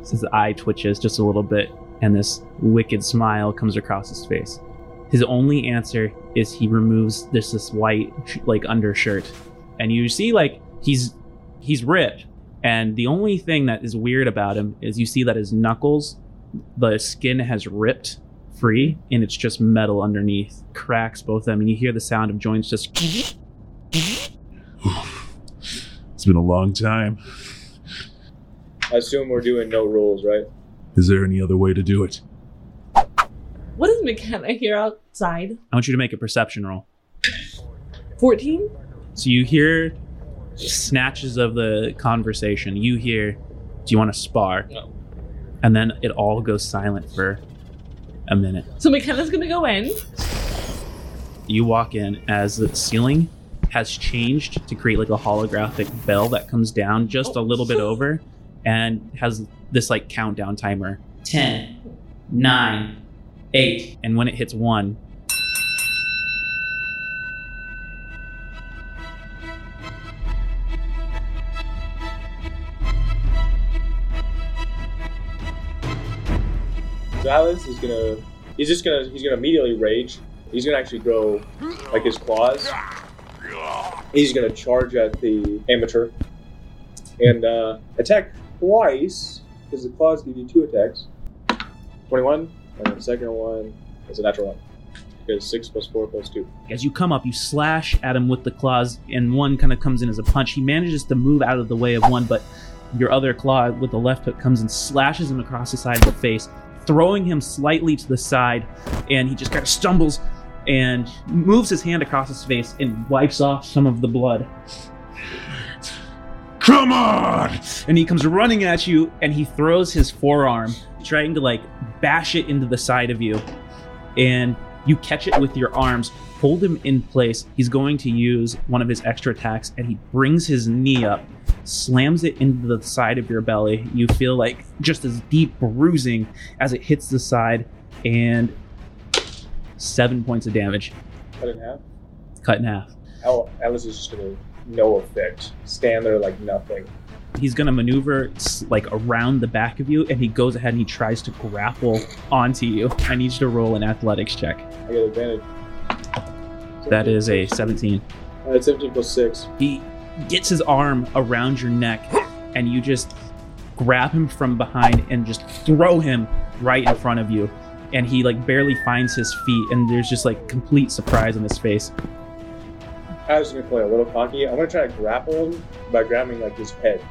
his eye twitches just a little bit and this wicked smile comes across his face his only answer is he removes this this white like undershirt and you see like he's he's ripped and the only thing that is weird about him is you see that his knuckles the skin has ripped free and it's just metal underneath cracks both of them and you hear the sound of joints just It's been a long time. I assume we're doing no rules, right? Is there any other way to do it? What is McKenna here outside? i want you to make a perception roll 14? So you hear snatches of the conversation. You hear, "Do you want to spar?" No. And then it all goes silent for a minute. So McKenna's gonna go in. You walk in as the ceiling has changed to create like a holographic bell that comes down just a little bit over and has this like countdown timer. 10, 9, 8. And when it hits one, Alice is gonna, he's just gonna, he's gonna immediately rage. He's gonna actually grow like his claws. He's gonna charge at the amateur and uh, attack twice because the claws give you two attacks. Twenty-one, and then the second one is a natural one. Because six plus four plus two. as you come up, you slash at him with the claws, and one kind of comes in as a punch. He manages to move out of the way of one, but your other claw with the left hook comes and slashes him across the side of the face, throwing him slightly to the side, and he just kind of stumbles and moves his hand across his face and wipes off some of the blood. Come on! And he comes running at you, and he throws his forearm, trying to like bash it into the side of you, and you catch it with your arms, hold him in place. He's going to use one of his extra attacks, and he brings his knee up, slams it into the side of your belly. You feel like just as deep bruising as it hits the side, and seven points of damage, Cut in half. cut in half. Al- Alice is just gonna no effect. Stand there like nothing. He's going to maneuver like around the back of you, and he goes ahead and he tries to grapple onto you. I need you to roll an athletics check. I get advantage. That is a 17. Uh, it's 17 plus 6. He gets his arm around your neck, and you just grab him from behind and just throw him right in front of you. And he like barely finds his feet, and there's just like complete surprise on his face. I was gonna play a little cocky. I'm gonna try to grapple him by grabbing like his head.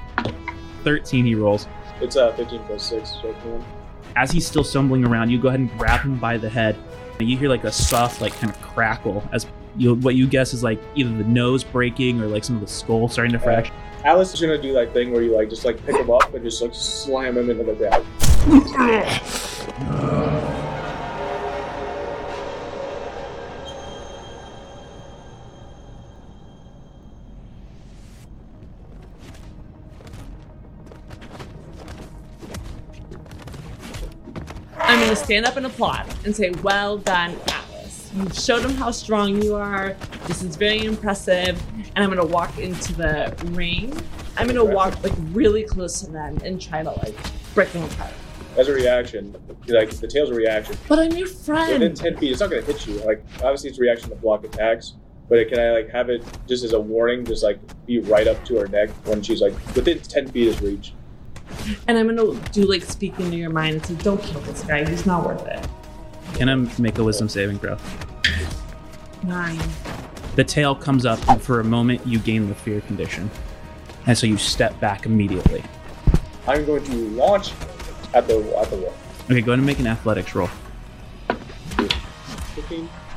13 he rolls. It's uh 15 plus 6, so I As he's still stumbling around, you go ahead and grab him by the head. You hear like a soft, like kind of crackle as you what you guess is like either the nose breaking or like some of the skull starting to fracture. Alice is gonna do that thing where you like just like pick him up and just like slam him into the ground. Stand up and applaud and say, "Well done, Atlas. You've showed them how strong you are. This is very impressive." And I'm gonna walk into the ring. I'm gonna walk like really close to them and try to like break them apart. as a reaction, like the tail's a reaction. But I'm your friend. Within ten feet, it's not gonna hit you. Like obviously, it's a reaction to block attacks. But can I like have it just as a warning, just like be right up to her neck when she's like within ten feet of reach? And I'm gonna do like speak into your mind and say, "Don't kill this guy. He's not worth it." Can I make a wisdom saving throw? Nine. The tail comes up, and for a moment, you gain the fear condition. And so you step back immediately. I'm going to launch at the at the wall. Okay, go ahead and make an athletics roll.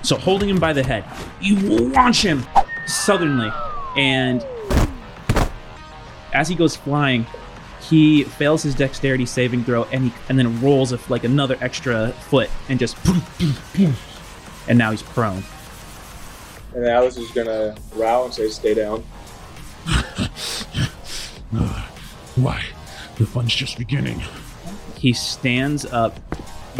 So holding him by the head, you launch him southernly, and as he goes flying, he fails his dexterity saving throw, and he and then rolls a, like another extra foot, and just and now he's prone. And Alice is gonna growl and say, "Stay down." Why? The fun's just beginning. He stands up,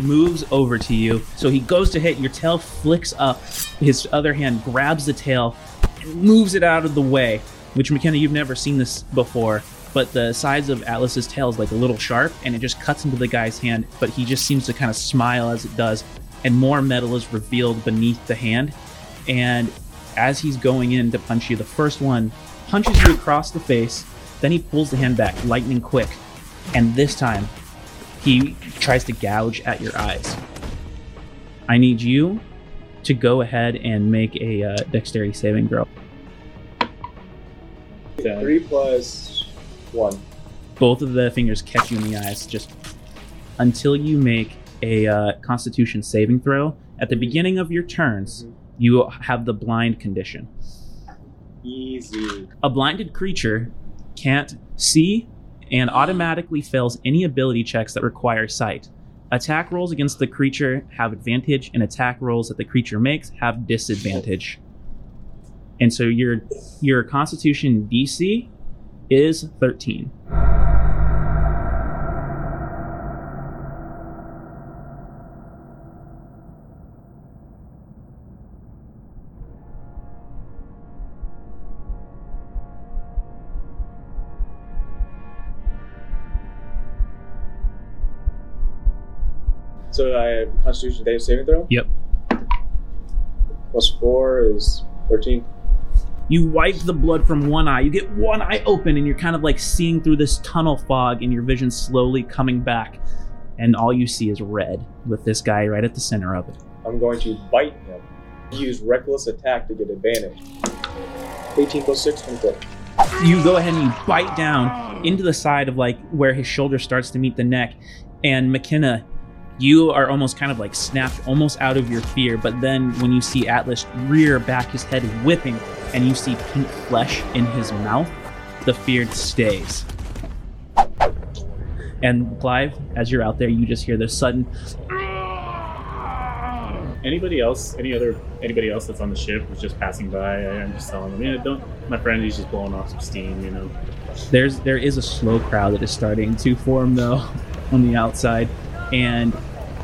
moves over to you. So he goes to hit. Your tail flicks up. His other hand grabs the tail and moves it out of the way. Which McKenna, you've never seen this before. But the sides of Atlas's tail is like a little sharp, and it just cuts into the guy's hand. But he just seems to kind of smile as it does, and more metal is revealed beneath the hand. And as he's going in to punch you, the first one punches you across the face. Then he pulls the hand back, lightning quick, and this time he tries to gouge at your eyes. I need you to go ahead and make a uh, dexterity saving throw. Three plus one. Both of the fingers catch you in the eyes, just until you make a uh, Constitution saving throw. At the beginning of your turns, you have the blind condition. Easy. A blinded creature can't see and automatically fails any ability checks that require sight. Attack rolls against the creature have advantage, and attack rolls that the creature makes have disadvantage. And so your your Constitution DC is 13. So I have Constitution Day saving throw. Yep. Plus four is thirteen. You wipe the blood from one eye. You get one eye open, and you're kind of like seeing through this tunnel fog, and your vision slowly coming back. And all you see is red, with this guy right at the center of it. I'm going to bite him. Use reckless attack to get advantage. 18 plus 6, 24. you go ahead and you bite down into the side of like where his shoulder starts to meet the neck and mckenna you are almost kind of like snapped almost out of your fear but then when you see atlas rear back his head whipping and you see pink flesh in his mouth the fear stays and clive as you're out there you just hear this sudden Anybody else? Any other? Anybody else that's on the ship was just passing by? I, I'm just telling them, yeah, don't. My friend, he's just blowing off some steam, you know. there's there is a slow crowd that is starting to form though on the outside and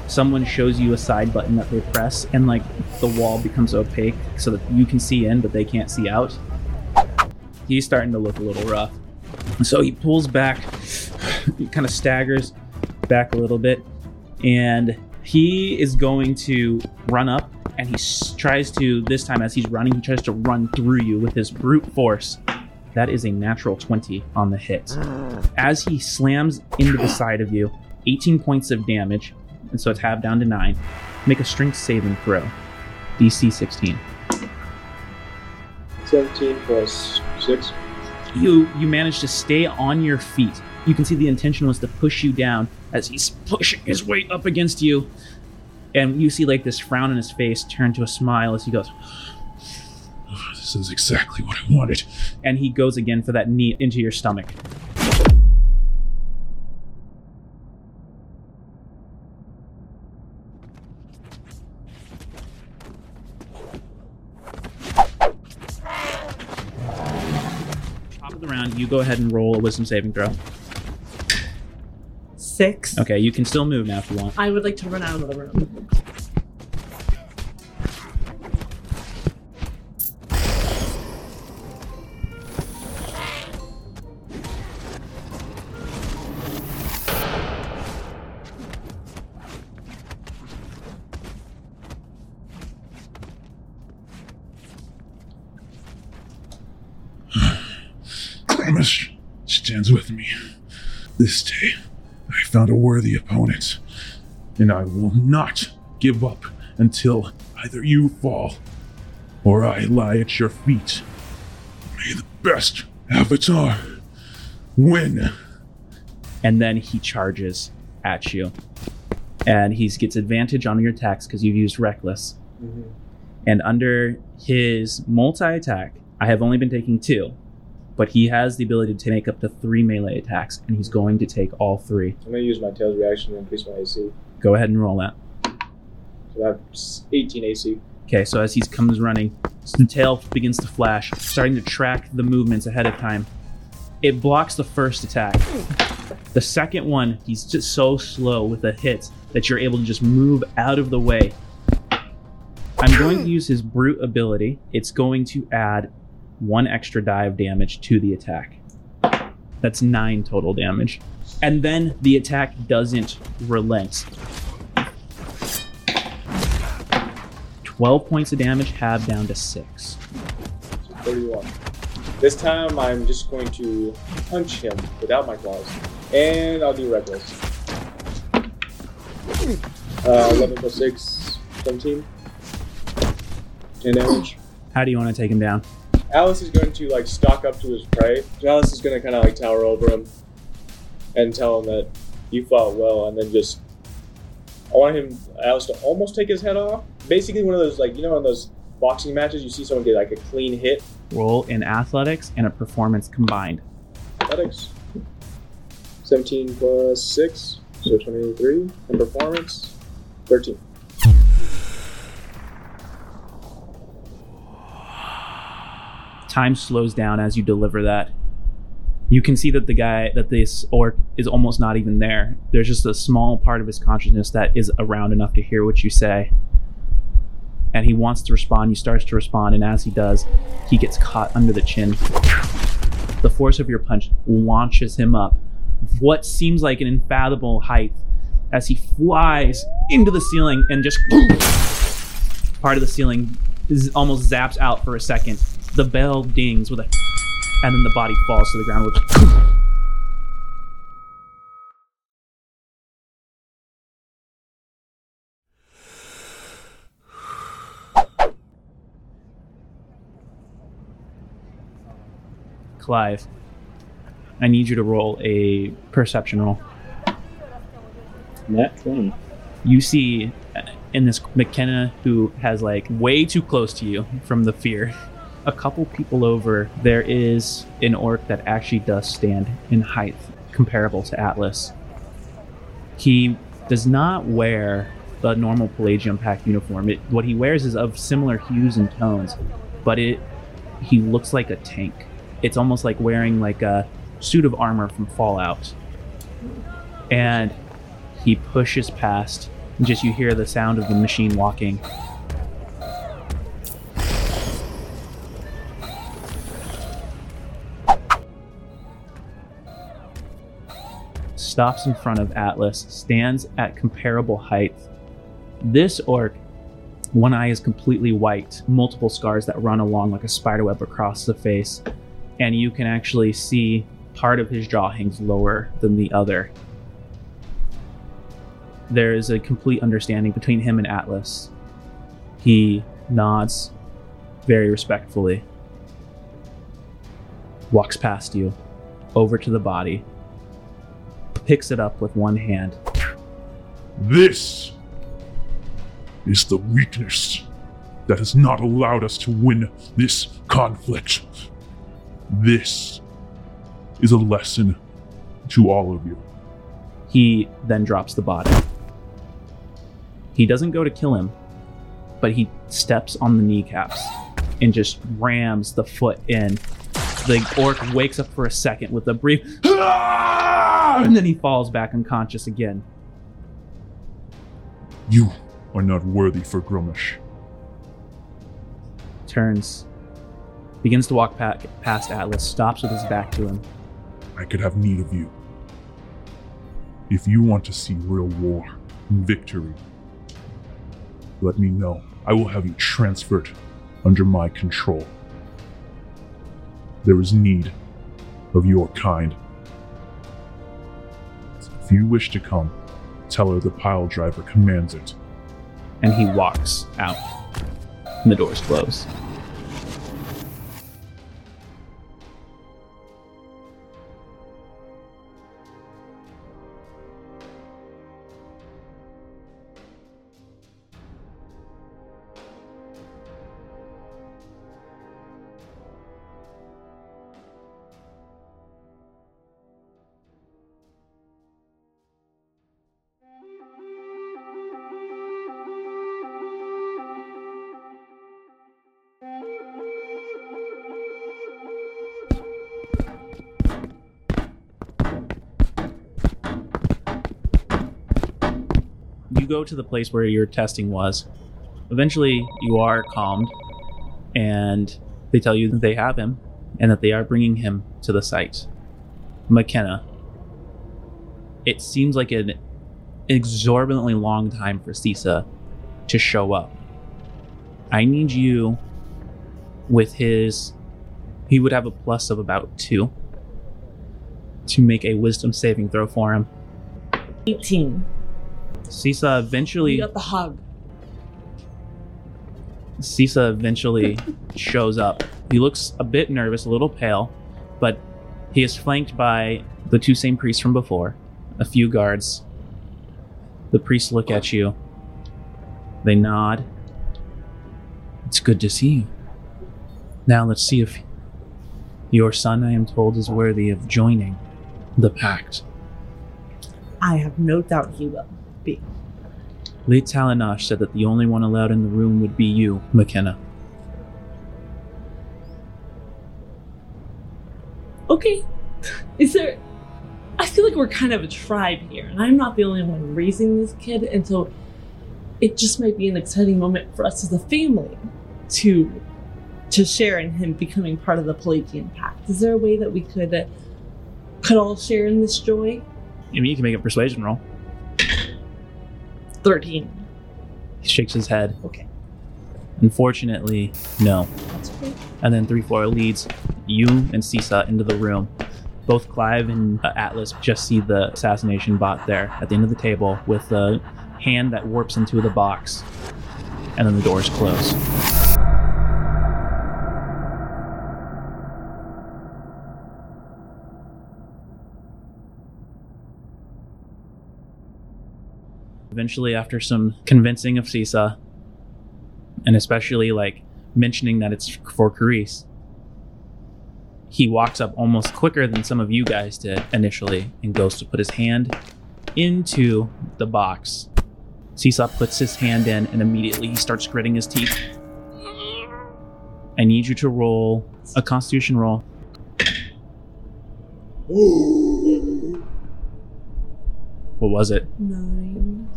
someone shows you a side button that they press and like the wall becomes opaque so that you can see in but they can't see out he's starting to look a little rough so he pulls back he kind of staggers back a little bit and he is going to run up and he s- tries to this time as he's running he tries to run through you with his brute force that is a natural 20 on the hit. As he slams into the side of you, 18 points of damage, and so it's halved down to 9. Make a strength saving throw. DC 16. 17 plus 6. You you manage to stay on your feet. You can see the intention was to push you down as he's pushing his weight up against you. And you see like this frown on his face turn to a smile as he goes, oh, This is exactly what I wanted. and he goes again for that knee into your stomach. You go ahead and roll a wisdom saving throw. Six. Okay, you can still move now if you want. I would like to run out of the room. Ends with me. This day, I found a worthy opponent, and I will not give up until either you fall or I lie at your feet. May the best avatar win. and then he charges at you. And he gets advantage on your attacks because you've used reckless. Mm-hmm. And under his multi attack, I have only been taking two, but he has the ability to make up to three melee attacks, and he's going to take all three. I'm gonna use my tails reaction to increase my AC. Go ahead and roll that. So that's 18 AC. Okay, so as he comes running, the tail begins to flash, starting to track the movements ahead of time. It blocks the first attack. The second one, he's just so slow with a hit that you're able to just move out of the way. I'm going to use his brute ability. It's going to add one extra die of damage to the attack. That's nine total damage. And then the attack doesn't relent. 12 points of damage, halved down to 6. 31. This time I'm just going to punch him without my claws. And I'll do reckless. Uh, 11 plus 6, 17. 10 damage. How do you want to take him down? Alice is going to like stalk up to his prey. Alice is going to kind of like tower over him and tell him that you fought well, and then just I want him Alice to almost take his head off. Basically, one of those like you know in those boxing matches, you see someone get like a clean hit. Roll in athletics and a performance combined. Athletics. 17 plus 6, so 23. And performance, 13. Time slows down as you deliver that. You can see that the guy, that this orc is almost not even there. There's just a small part of his consciousness that is around enough to hear what you say. And he wants to respond. He starts to respond, and as he does, he gets caught under the chin. The force of your punch launches him up what seems like an unfathomable height as he flies into the ceiling and just part of the ceiling is almost zaps out for a second. The bell dings with a and then the body falls to the ground with Clive, I need you to roll a perception roll. Nat 20. you see uh, in this McKenna who has like way too close to you from the fear. A couple people over, there is an orc that actually does stand in height comparable to Atlas. He does not wear the normal Pelagian Pact uniform. It, what he wears is of similar hues and tones, but it he looks like a tank. It's almost like wearing like a suit of armor from Fallout. And he pushes past and just you hear the sound of the machine walking stops in front of atlas stands at comparable height. This orc one eye is completely white multiple scars that run along like a spiderweb across the face and you can actually see part of his jaw hangs lower than the other. There is a complete understanding between him and Atlas. He nods very respectfully, walks past you, over to the body, picks it up with one hand. This is the weakness that has not allowed us to win this conflict. This is a lesson to all of you. He then drops the body. He doesn't go to kill him, but he steps on the kneecaps and just rams the foot in. The orc wakes up for a second with a brief, ah! And then he falls back unconscious again. You are not worthy for Grumish. turns, begins to walk pa- past Atlas, stops with his back to him. I could have need of you. If you want to see real war and victory, let me know. I will have you transferred under my control. There is need of your kind If you wish to come, tell her the pile driver commands it. And he walks out. And the doors close. Go to the place where your testing was. Eventually, you are calmed, and they tell you that they have him and that they are bringing him to the site. McKenna. It seems like an exorbitantly long time for Sisa to show up. I need you with his. He would have a plus of about two to make a wisdom saving throw for him. 18. Sisa eventually. You got the hug. Sisa eventually shows up. He looks a bit nervous, a little pale, but he is flanked by the two same priests from before, a few guards. The priests look at you. They nod. It's good to see you. Now let's see if your son, I am told, is worthy of joining the pact. I have no doubt he will be. Lee Talanash said that the only one allowed in the room would be you, McKenna. Okay. Is there. I feel like we're kind of a tribe here, and I'm not the only one raising this kid, and so it just might be an exciting moment for us as a family to to share in him becoming part of the Pelagian Pact. Is there a way that we could uh, could all share in this joy? I mean, you can make a persuasion roll. Thirteen. He shakes his head. Okay, Unfortunately, no. that's great. And then 3 4 leads you and Sisa into the room. Both Clive and uh, Atlas just see the assassination bot there at the end of the table with the hand that warps into the box. And then the doors close. Eventually, after some convincing of Sisa, and especially like mentioning that it's for Carice, he walks up almost quicker than some of you guys did initially and goes to put his hand into the box. Sisa puts his hand in and immediately he starts gritting his teeth. I need you to roll a constitution roll. What was it? Nine.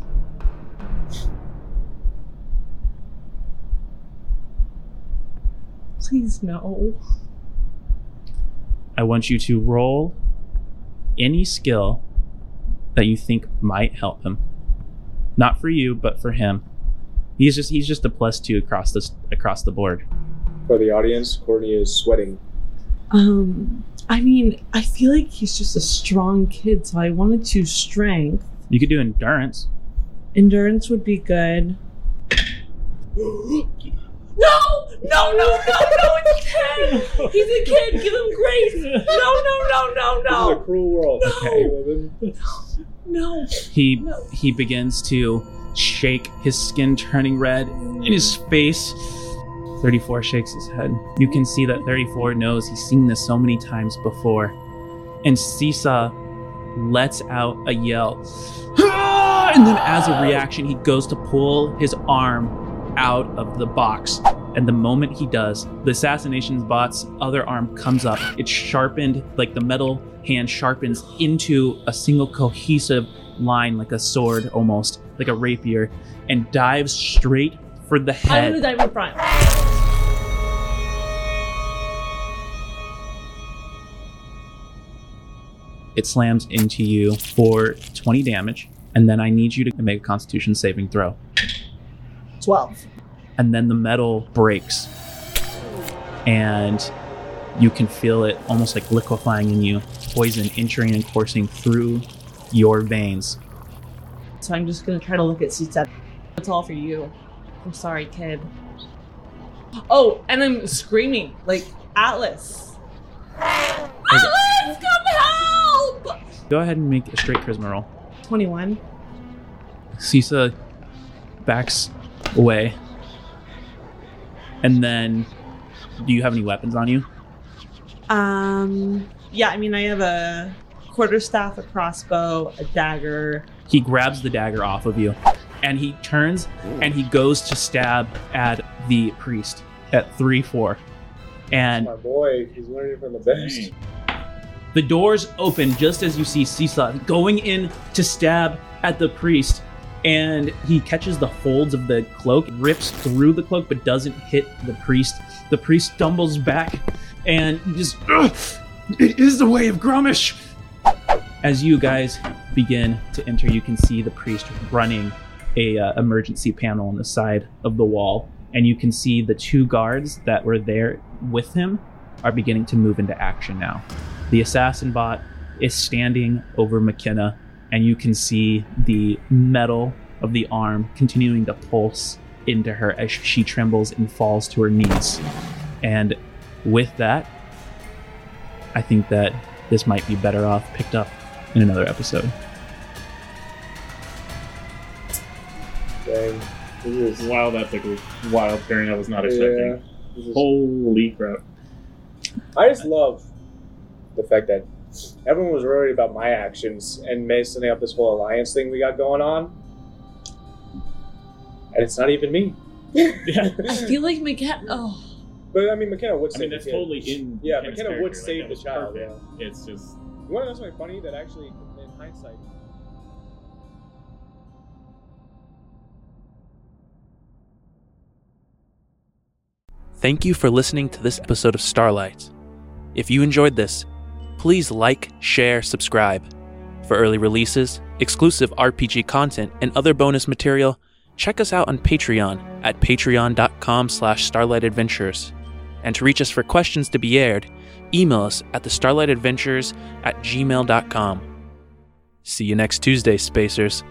Please no. I want you to roll any skill that you think might help him. Not for you, but for him. He's just he's just a plus two across this across the board. For the audience, Courtney is sweating. Um, I mean, I feel like he's just a strong kid, so I wanted to strength. You could do endurance. Endurance would be good. no! No, no, no, no, it's ten! He's a kid, give him grace! No, no, no, no, This is a cruel world. No. Okay, women. No. He No. he begins to shake, his skin turning red, in his face. 34 shakes his head. You can see that 34 knows he's seen this so many times before. And Sisa lets out a yell. "Ah!" And then, as a reaction, he goes to pull his arm out of the box. And the moment he does, the assassination bot's other arm comes up. It's sharpened, like the metal hand sharpens into a single cohesive line, like a sword almost, like a rapier, and dives straight for the head. I'm head. gonna dive in front. it slams into you for 20 damage, and then I need you to make a constitution saving throw. 12. And then the metal breaks, and you can feel it almost like liquefying in you, poison entering and coursing through your veins. So I'm just gonna try to look at Sisa. It's all for you. I'm sorry, kid. Oh, and I'm screaming like Atlas. Atlas, come help! Go ahead and make a straight charisma roll. Twenty-one. Sisa backs away. And then, do you have any weapons on you? Um. Yeah, I mean, I have a quarterstaff, a crossbow, a dagger. He grabs the dagger off of you and he turns and he goes to stab at the priest at 3 4. And My boy, he's learning from the best. the doors open just as you see Sisa going in to stab at the priest. And he catches the folds of the cloak, rips through the cloak, but doesn't hit the priest. The priest stumbles back and just, "Ugh, it is the way of Grumish. As you guys begin to enter, you can see the priest running a uh, emergency panel on the side of the wall, and you can see the two guards that were there with him are beginning to move into action now. The assassin bot is standing over McKenna, and you can see the metal of the arm continuing to pulse into her as she trembles and falls to her knees. And with that, I think that this might be better off picked up in another episode. Dang. This is wild epic, wild pairing I was not expecting. Yeah. Is- Holy crap. I just love the fact that everyone was worried about my actions and messing up this whole alliance thing we got going on. And it's not even me. Yeah. I feel like McKenna. Oh, But I mean, McKenna would I save mean, the that's kid. totally in. Yeah, Ken's McKenna would character, like, save the child, perfect. It's just. You want to know something funny that actually, in hindsight, Thank you for listening to this episode of Starlight. If you enjoyed this, please like, share, subscribe. For early releases, exclusive RPG content, and other bonus material, check us out on Patreon at patreon.com slash starlightadventures. And to reach us for questions to be aired, email us at the starlightadventures at gmail.com. See you next Tuesday, Spacers.